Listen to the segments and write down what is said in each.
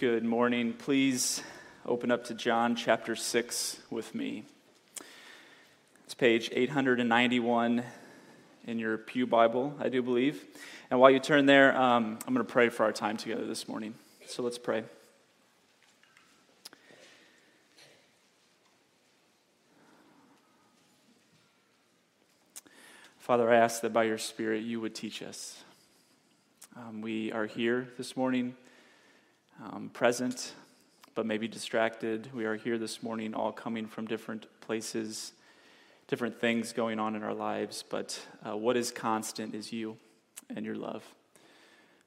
Good morning. Please open up to John chapter 6 with me. It's page 891 in your Pew Bible, I do believe. And while you turn there, um, I'm going to pray for our time together this morning. So let's pray. Father, I ask that by your Spirit you would teach us. Um, we are here this morning, um, present, but maybe distracted. We are here this morning, all coming from different places, different things going on in our lives, but uh, what is constant is you and your love.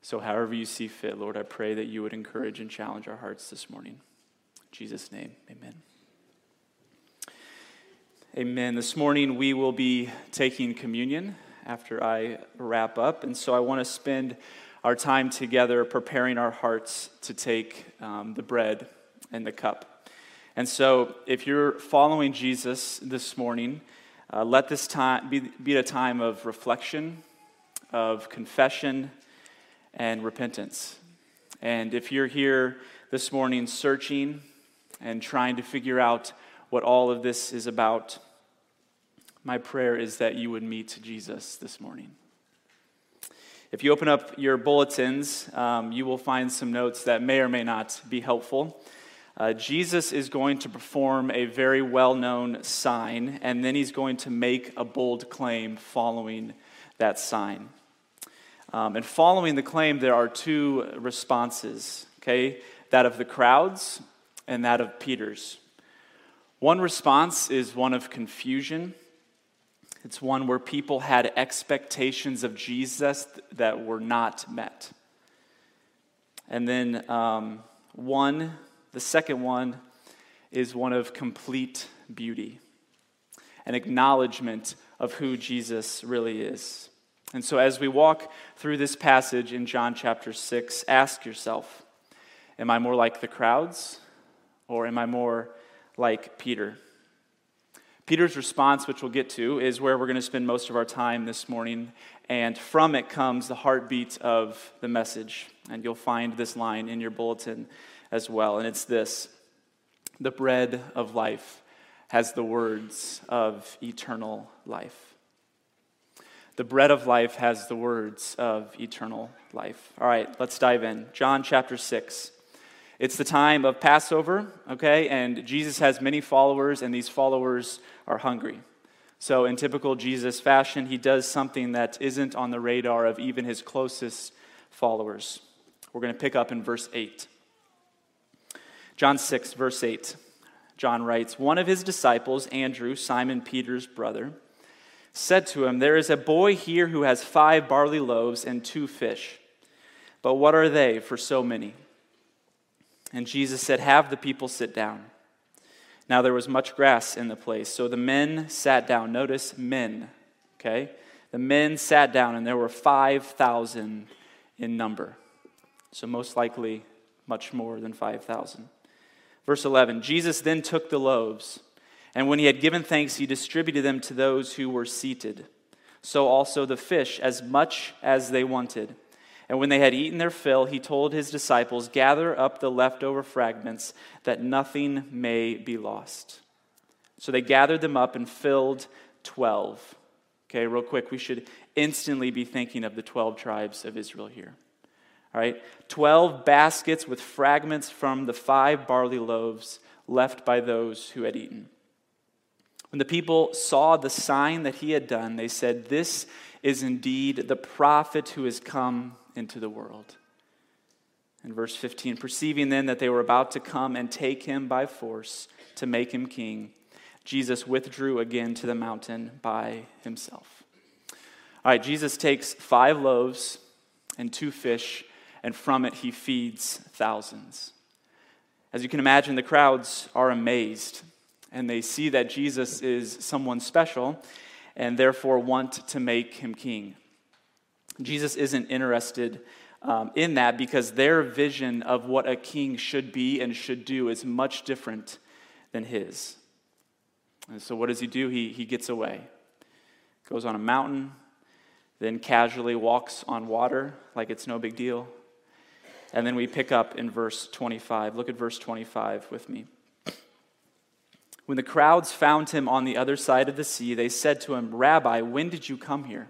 So, however you see fit, Lord, I pray that you would encourage and challenge our hearts this morning. In Jesus' name, amen. Amen. This morning we will be taking communion after I wrap up. And so I want to spend our time together preparing our hearts to take um, the bread and the cup. And so if you're following Jesus this morning, uh, let this time be, be a time of reflection, of confession, and repentance. And if you're here this morning searching and trying to figure out what all of this is about, my prayer is that you would meet Jesus this morning. If you open up your bulletins, um, you will find some notes that may or may not be helpful. Uh, Jesus is going to perform a very well known sign, and then he's going to make a bold claim following that sign. Um, and following the claim, there are two responses, okay? That of the crowds and that of Peter's. One response is one of confusion. It's one where people had expectations of Jesus that were not met. And then um, one, the second one, is one of complete beauty, an acknowledgement of who Jesus really is. And so, as we walk through this passage in John chapter 6, ask yourself Am I more like the crowds, or am I more like Peter? Peter's response, which we'll get to, is where we're going to spend most of our time this morning. And from it comes the heartbeat of the message. And you'll find this line in your bulletin as well. And it's this The bread of life has the words of eternal life. The bread of life has the words of eternal life. All right, let's dive in. John chapter 6. It's the time of Passover, okay? And Jesus has many followers, and these followers are hungry. So, in typical Jesus fashion, he does something that isn't on the radar of even his closest followers. We're going to pick up in verse 8. John 6, verse 8. John writes One of his disciples, Andrew, Simon Peter's brother, said to him, There is a boy here who has five barley loaves and two fish. But what are they for so many? And Jesus said, Have the people sit down. Now there was much grass in the place, so the men sat down. Notice men, okay? The men sat down, and there were 5,000 in number. So, most likely, much more than 5,000. Verse 11 Jesus then took the loaves. And when he had given thanks, he distributed them to those who were seated. So also the fish, as much as they wanted. And when they had eaten their fill, he told his disciples, Gather up the leftover fragments, that nothing may be lost. So they gathered them up and filled 12. Okay, real quick, we should instantly be thinking of the 12 tribes of Israel here. All right, 12 baskets with fragments from the five barley loaves left by those who had eaten. When the people saw the sign that he had done, they said, This is indeed the prophet who has come into the world. In verse 15, perceiving then that they were about to come and take him by force to make him king, Jesus withdrew again to the mountain by himself. All right, Jesus takes five loaves and two fish, and from it he feeds thousands. As you can imagine, the crowds are amazed and they see that Jesus is someone special and therefore want to make him king. Jesus isn't interested um, in that because their vision of what a king should be and should do is much different than his. And so, what does he do? He, he gets away, goes on a mountain, then casually walks on water like it's no big deal. And then we pick up in verse 25. Look at verse 25 with me. When the crowds found him on the other side of the sea, they said to him, Rabbi, when did you come here?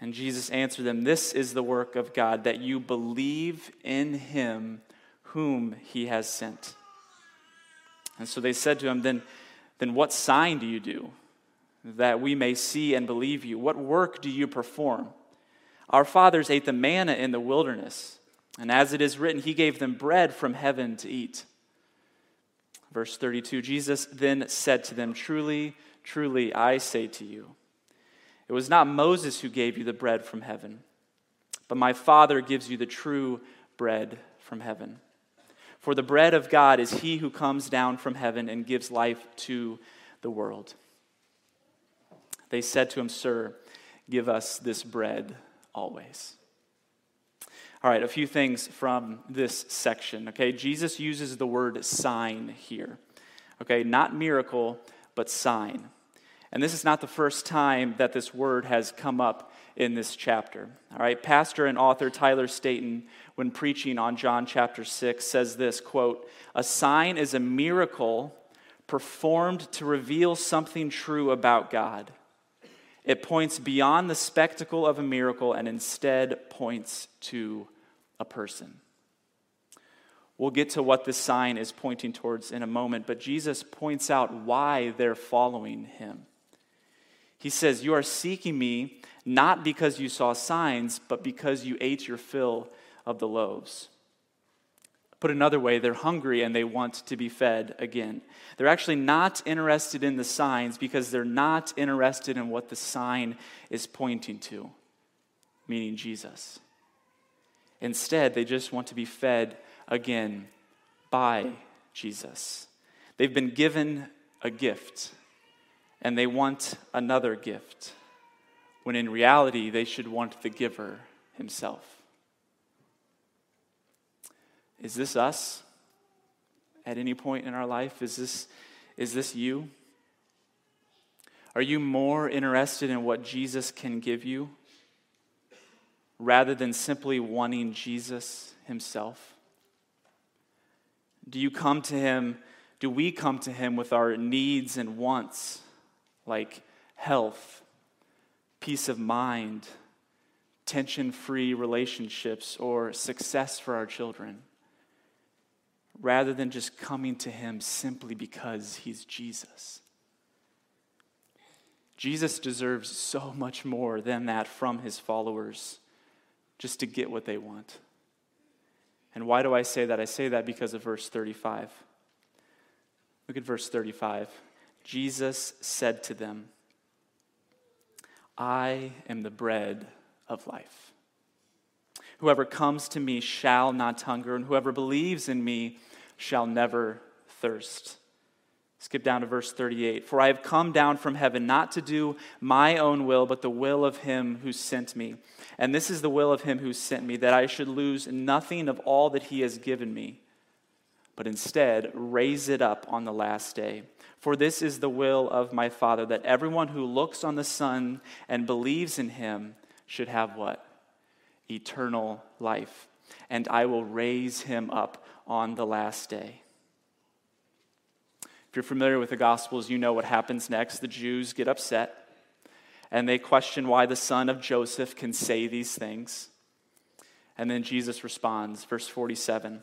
And Jesus answered them, This is the work of God, that you believe in him whom he has sent. And so they said to him, Then, then what sign do you do? that we may see and believe you? What work do you perform? Our fathers ate the manna in the wilderness, and as it is written, He gave them bread from heaven to eat. Verse 32 Jesus then said to them, Truly, truly, I say to you, it was not Moses who gave you the bread from heaven, but my Father gives you the true bread from heaven. For the bread of God is he who comes down from heaven and gives life to the world. They said to him, Sir, give us this bread always. All right, a few things from this section. Okay, Jesus uses the word sign here. Okay, not miracle, but sign. And this is not the first time that this word has come up in this chapter. All right, pastor and author Tyler Staton, when preaching on John chapter 6, says this quote, A sign is a miracle performed to reveal something true about God. It points beyond the spectacle of a miracle and instead points to a person. We'll get to what this sign is pointing towards in a moment, but Jesus points out why they're following him. He says, You are seeking me not because you saw signs, but because you ate your fill of the loaves. Put another way, they're hungry and they want to be fed again. They're actually not interested in the signs because they're not interested in what the sign is pointing to, meaning Jesus. Instead, they just want to be fed again by Jesus. They've been given a gift and they want another gift, when in reality, they should want the giver himself. Is this us at any point in our life? Is this, is this you? Are you more interested in what Jesus can give you rather than simply wanting Jesus himself? Do you come to him? Do we come to him with our needs and wants like health, peace of mind, tension free relationships, or success for our children? rather than just coming to him simply because he's Jesus. Jesus deserves so much more than that from his followers just to get what they want. And why do I say that? I say that because of verse 35. Look at verse 35. Jesus said to them, I am the bread of life. Whoever comes to me shall not hunger, and whoever believes in me shall never thirst. Skip down to verse 38. For I have come down from heaven not to do my own will, but the will of him who sent me. And this is the will of him who sent me, that I should lose nothing of all that he has given me, but instead raise it up on the last day. For this is the will of my Father, that everyone who looks on the Son and believes in him should have what? Eternal life. And I will raise him up on the last day. If you're familiar with the Gospels, you know what happens next. The Jews get upset and they question why the son of Joseph can say these things. And then Jesus responds, verse 47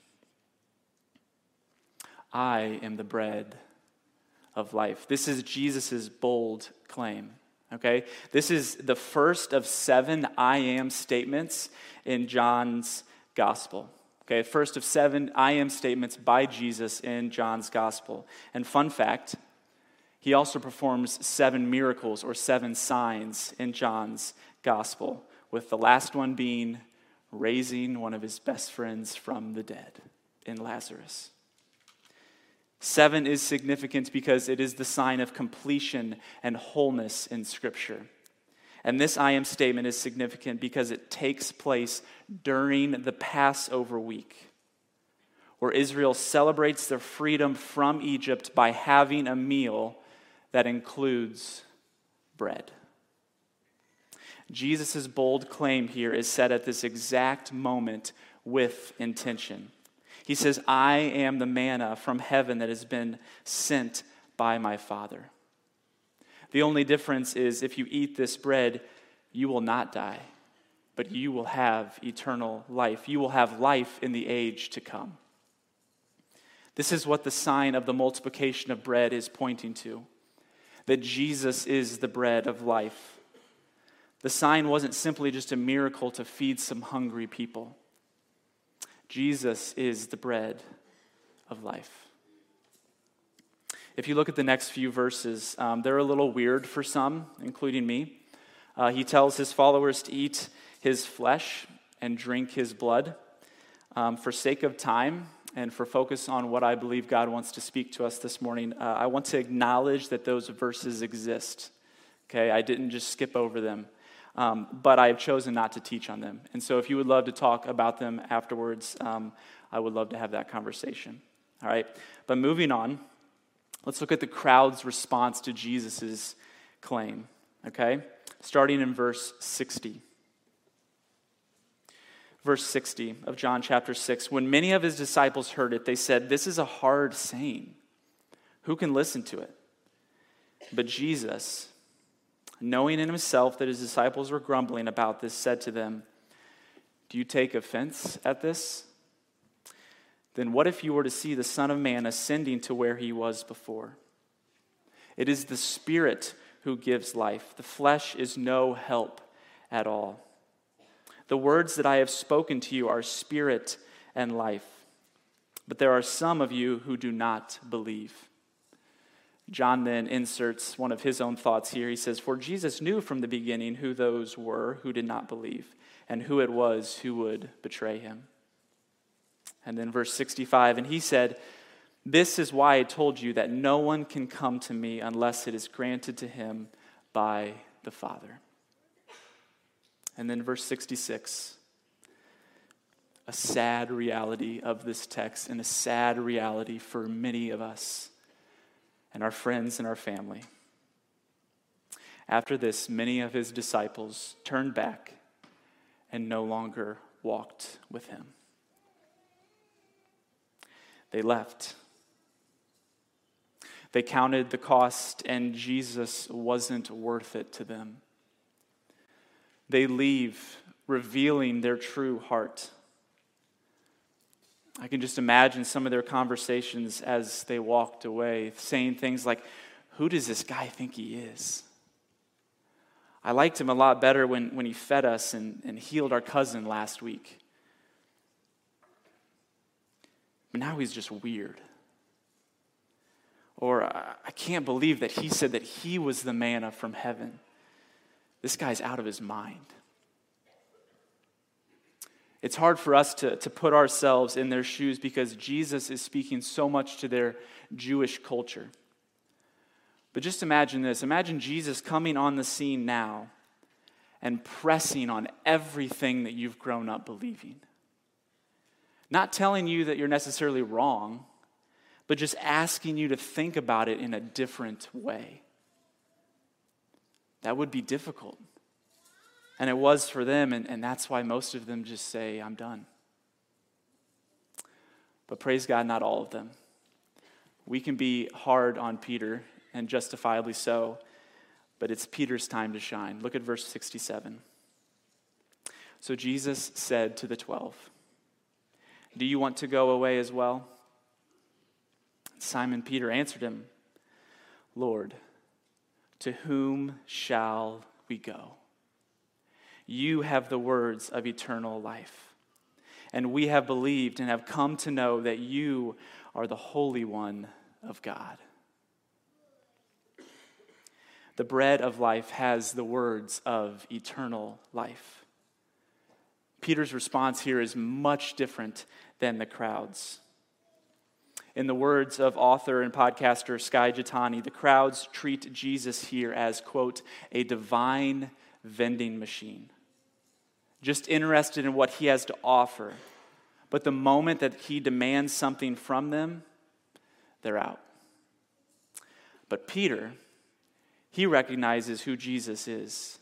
I am the bread of life. This is Jesus' bold claim. Okay? This is the first of seven I am statements in John's gospel. Okay, first of seven I am statements by Jesus in John's gospel. And fun fact, he also performs seven miracles or seven signs in John's gospel, with the last one being raising one of his best friends from the dead in Lazarus. Seven is significant because it is the sign of completion and wholeness in Scripture. And this I am statement is significant because it takes place during the Passover week, where Israel celebrates their freedom from Egypt by having a meal that includes bread. Jesus' bold claim here is set at this exact moment with intention. He says, I am the manna from heaven that has been sent by my Father. The only difference is if you eat this bread, you will not die, but you will have eternal life. You will have life in the age to come. This is what the sign of the multiplication of bread is pointing to that Jesus is the bread of life. The sign wasn't simply just a miracle to feed some hungry people. Jesus is the bread of life. If you look at the next few verses, um, they're a little weird for some, including me. Uh, he tells his followers to eat his flesh and drink his blood. Um, for sake of time and for focus on what I believe God wants to speak to us this morning, uh, I want to acknowledge that those verses exist. Okay, I didn't just skip over them. Um, but I have chosen not to teach on them. And so if you would love to talk about them afterwards, um, I would love to have that conversation. All right? But moving on, let's look at the crowd's response to Jesus' claim. Okay? Starting in verse 60. Verse 60 of John chapter 6. When many of his disciples heard it, they said, This is a hard saying. Who can listen to it? But Jesus, knowing in himself that his disciples were grumbling about this, said to them, Do you take offense at this? Then what if you were to see the Son of Man ascending to where he was before? It is the Spirit who gives life, the flesh is no help at all. The words that I have spoken to you are spirit and life. But there are some of you who do not believe. John then inserts one of his own thoughts here. He says, For Jesus knew from the beginning who those were who did not believe, and who it was who would betray him. And then verse 65, and he said, This is why I told you that no one can come to me unless it is granted to him by the Father. And then verse 66, a sad reality of this text and a sad reality for many of us and our friends and our family. After this, many of his disciples turned back and no longer walked with him. They left. They counted the cost, and Jesus wasn't worth it to them. They leave, revealing their true heart. I can just imagine some of their conversations as they walked away, saying things like, Who does this guy think he is? I liked him a lot better when, when he fed us and, and healed our cousin last week. But now he's just weird. Or uh, I can't believe that he said that he was the manna from heaven. This guy's out of his mind. It's hard for us to, to put ourselves in their shoes because Jesus is speaking so much to their Jewish culture. But just imagine this imagine Jesus coming on the scene now and pressing on everything that you've grown up believing. Not telling you that you're necessarily wrong, but just asking you to think about it in a different way. That would be difficult. And it was for them, and, and that's why most of them just say, I'm done. But praise God, not all of them. We can be hard on Peter, and justifiably so, but it's Peter's time to shine. Look at verse 67. So Jesus said to the twelve, Do you want to go away as well? Simon Peter answered him, Lord, to whom shall we go? You have the words of eternal life. And we have believed and have come to know that you are the Holy One of God. The bread of life has the words of eternal life. Peter's response here is much different than the crowd's. In the words of author and podcaster Skye Jethani, the crowds treat Jesus here as, quote, a divine vending machine, just interested in what he has to offer. But the moment that he demands something from them, they're out. But Peter, he recognizes who Jesus is.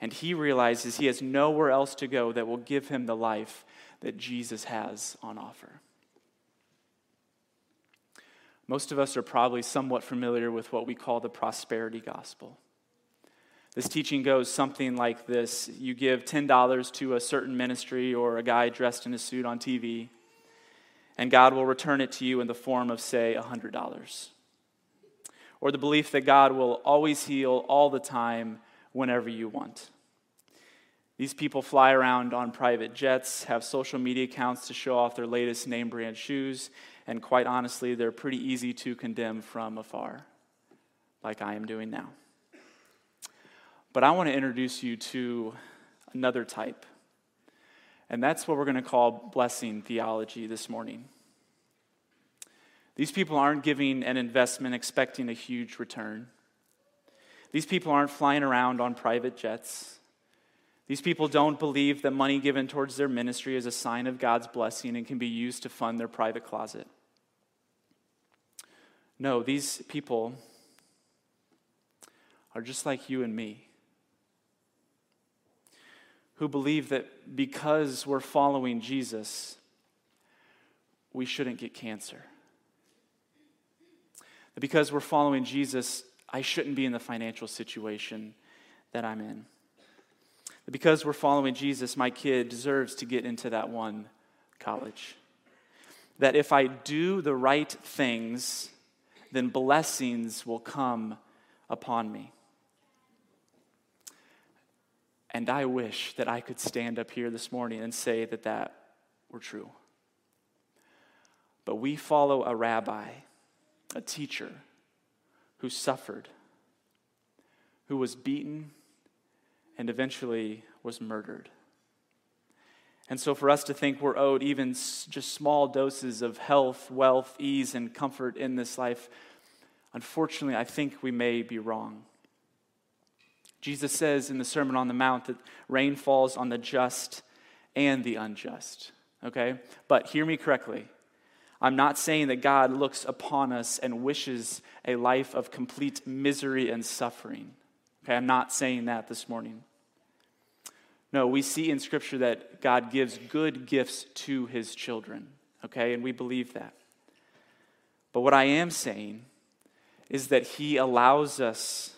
And he realizes he has nowhere else to go that will give him the life that Jesus has on offer. Most of us are probably somewhat familiar with what we call the prosperity gospel. This teaching goes something like this You give $10 to a certain ministry or a guy dressed in a suit on TV, and God will return it to you in the form of, say, $100. Or the belief that God will always heal all the time whenever you want. These people fly around on private jets, have social media accounts to show off their latest name brand shoes, and quite honestly, they're pretty easy to condemn from afar, like I am doing now. But I want to introduce you to another type, and that's what we're going to call blessing theology this morning. These people aren't giving an investment expecting a huge return. These people aren't flying around on private jets. These people don't believe that money given towards their ministry is a sign of God's blessing and can be used to fund their private closet. No, these people are just like you and me, who believe that because we're following Jesus, we shouldn't get cancer. That because we're following Jesus, I shouldn't be in the financial situation that I'm in. That because we're following Jesus, my kid deserves to get into that one college. That if I do the right things, then blessings will come upon me. And I wish that I could stand up here this morning and say that that were true. But we follow a rabbi, a teacher, who suffered, who was beaten, and eventually was murdered. And so, for us to think we're owed even just small doses of health, wealth, ease, and comfort in this life, unfortunately, I think we may be wrong. Jesus says in the Sermon on the Mount that rain falls on the just and the unjust. Okay? But hear me correctly. I'm not saying that God looks upon us and wishes a life of complete misery and suffering. Okay? I'm not saying that this morning. No, we see in Scripture that God gives good gifts to his children, okay? And we believe that. But what I am saying is that he allows us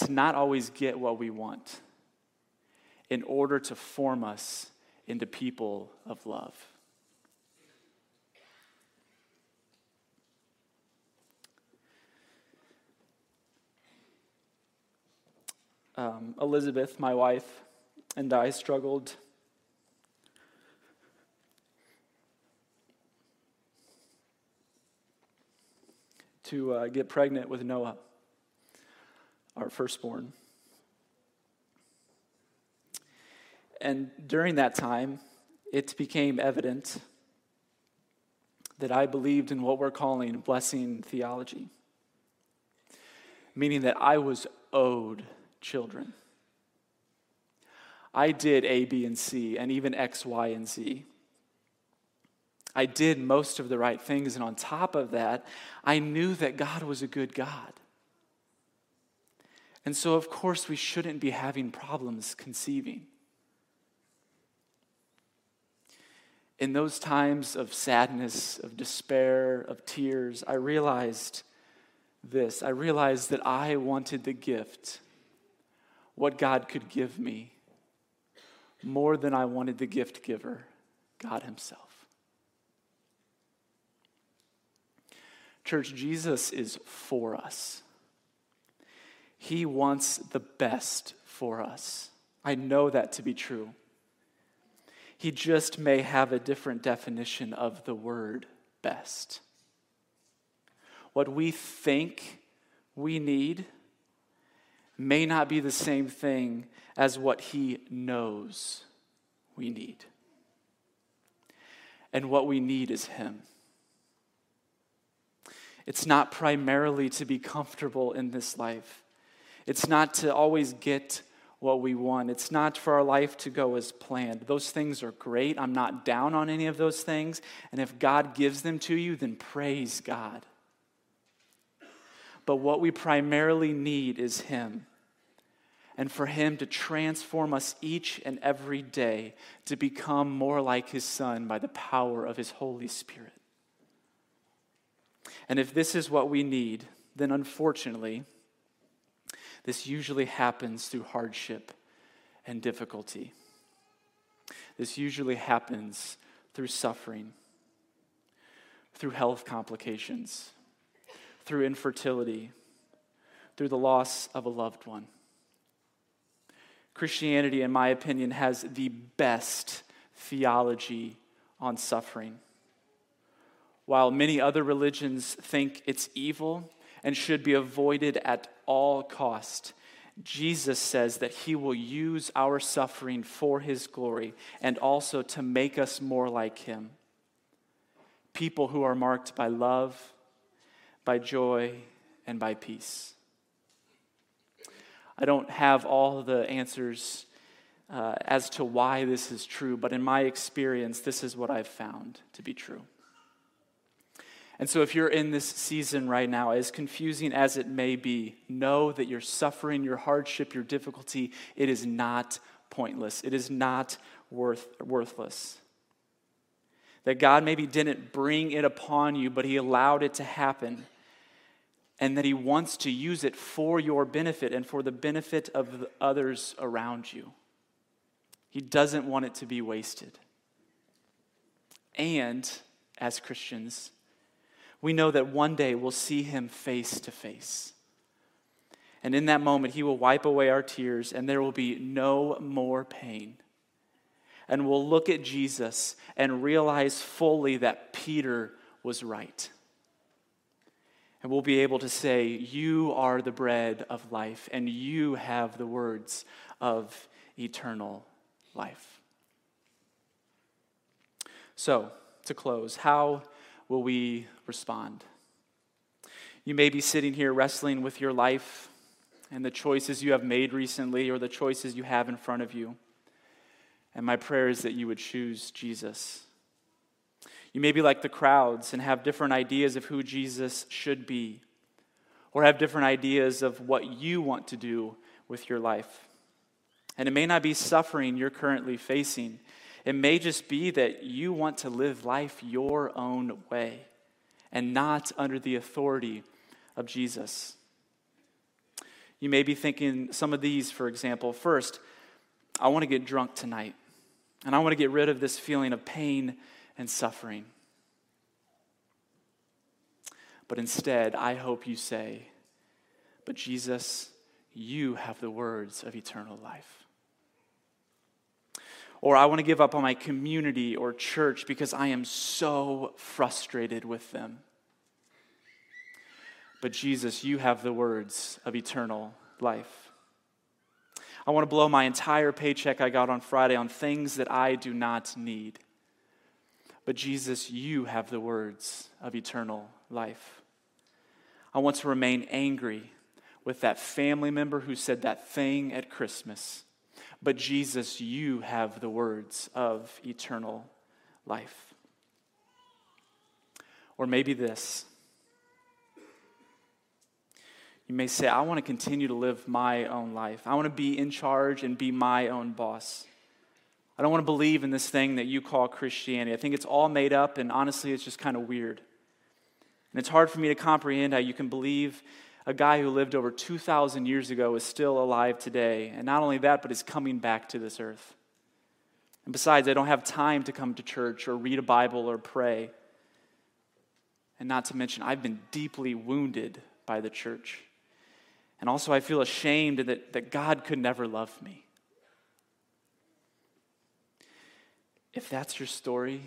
to not always get what we want in order to form us into people of love. um, Elizabeth, my wife, and I struggled to uh, get pregnant with Noah, our firstborn. And during that time, it became evident that I believed in what we're calling blessing theology, meaning that I was owed children. I did A, B, and C, and even X, Y, and Z. I did most of the right things, and on top of that, I knew that God was a good God. And so, of course, we shouldn't be having problems conceiving. In those times of sadness, of despair, of tears, I realized this. I realized that I wanted the gift what God could give me more than I wanted the gift giver, God Himself. Church, Jesus is for us. He wants the best for us. I know that to be true. He just may have a different definition of the word best. What we think we need may not be the same thing as what He knows we need. And what we need is Him. It's not primarily to be comfortable in this life. It's not to always get what we want. It's not for our life to go as planned. Those things are great. I'm not down on any of those things. And if God gives them to you, then praise God. But what we primarily need is Him. And for Him to transform us each and every day to become more like His Son by the power of His Holy Spirit. And if this is what we need, then unfortunately, this usually happens through hardship and difficulty. This usually happens through suffering, through health complications, through infertility, through the loss of a loved one. Christianity, in my opinion, has the best theology on suffering. While many other religions think it's evil and should be avoided at all cost. Jesus says that he will use our suffering for his glory and also to make us more like him. People who are marked by love, by joy, and by peace. I don't have all the answers uh, as to why this is true, but in my experience, this is what I've found to be true. And so, if you're in this season right now, as confusing as it may be, know that your suffering, your hardship, your difficulty, it is not pointless. It is not worth, worthless. That God maybe didn't bring it upon you, but He allowed it to happen. And that He wants to use it for your benefit and for the benefit of the others around you. He doesn't want it to be wasted. And as Christians, we know that one day we'll see him face to face. And in that moment, he will wipe away our tears, and there will be no more pain. And we'll look at Jesus and realize fully that Peter was right. And we'll be able to say, You are the bread of life, and you have the words of eternal life. So, to close, how will we respond? You may be sitting here wrestling with your life and the choices you have made recently or the choices you have in front of you. And my prayer is that you would choose Jesus. You may be like the crowds and have different ideas of who Jesus should be, or have different ideas of what you want to do with your life. And it may not be suffering you're currently facing, it may just be that you want to live life your own way and not under the authority of Jesus. You may be thinking some of these, for example. First, I want to get drunk tonight, and I want to get rid of this feeling of pain and suffering. But instead, I hope you say, But Jesus, you have the words of eternal life. Or I want to give up on my community or church because I am so frustrated with them. But Jesus, you have the words of eternal life. I want to blow my entire paycheck I got on Friday on things that I do not need. But Jesus, you have the words of eternal life. I want to remain angry with that family member who said that thing at Christmas but Jesus, you have the words of eternal life. Or maybe this. You may say, I want to continue to live my own life. I want to be in charge and be my own boss. I don't want to believe in this thing that you call Christianity. I think it's all made up, and honestly, it's just kind of weird. And it's hard for me to comprehend how you can believe a guy who lived over 2,000 years ago is still alive today. And not only that, but is coming back to this earth. And besides, I don't have time to come to church or read a Bible or pray. And not to mention, I've been deeply wounded by the church. And also, I feel ashamed that, that God could never love me. If that's your story,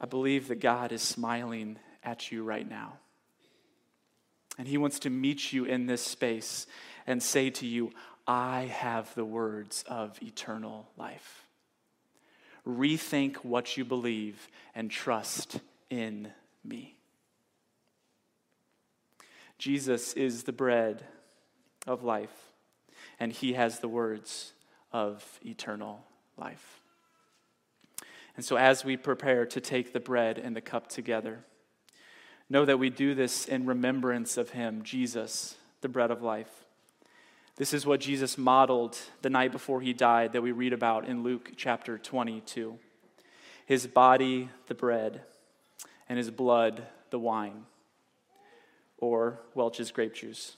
I believe that God is smiling at you right now. And He wants to meet you in this space and say to you, I have the words of eternal life. Rethink what you believe and trust in me. Jesus is the bread of life, and He has the words of eternal life. And so, as we prepare to take the bread and the cup together, know that we do this in remembrance of Him, Jesus, the bread of life. This is what Jesus modeled the night before He died that we read about in Luke chapter 22. His body, the bread, and His blood, the wine, or Welch's grape juice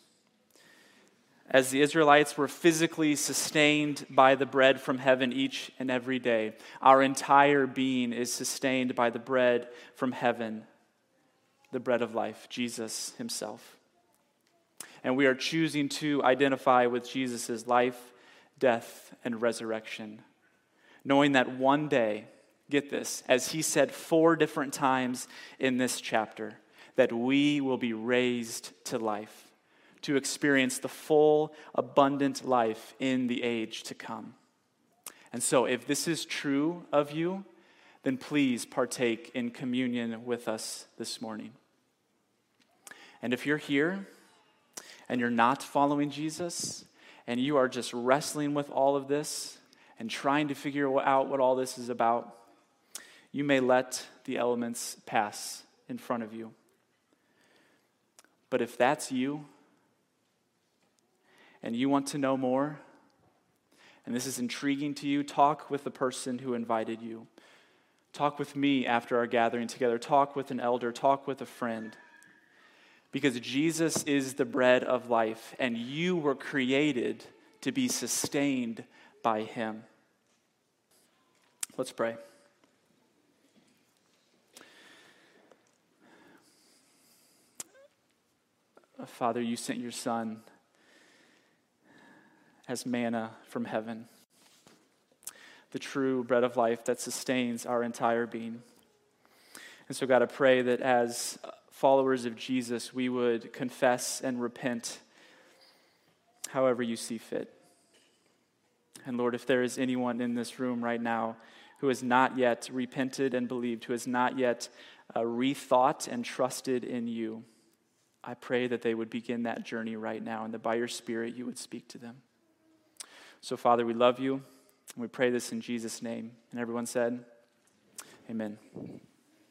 as the Israelites were physically sustained by the bread from heaven each and every day, our entire being is sustained by the bread from heaven, the bread of life, Jesus Himself. And we are choosing to identify with Jesus' life, death, and resurrection, knowing that one day, get this, as He said four different times in this chapter, that we will be raised to life to experience the full, abundant life in the age to come. And so, if this is true of you, then please partake in communion with us this morning. And if you're here and you're not following Jesus, and you are just wrestling with all of this and trying to figure out what all this is about, you may let the elements pass in front of you. But if that's you, and you want to know more, and this is intriguing to you, talk with the person who invited you. Talk with me after our gathering together. Talk with an elder. Talk with a friend. Because Jesus is the bread of life, and you were created to be sustained by him. Let's pray. Father, you sent your son as manna from heaven, the true bread of life that sustains our entire being. And so, God, I pray that as followers of Jesus, we would confess and repent however you see fit. And Lord, if there is anyone in this room right now who has not yet repented and believed, who has not yet uh, rethought and trusted in you, I pray that they would begin that journey right now and that by your Spirit you would speak to them. So, Father, we love you. And we pray this in Jesus' name. And everyone said, Amen.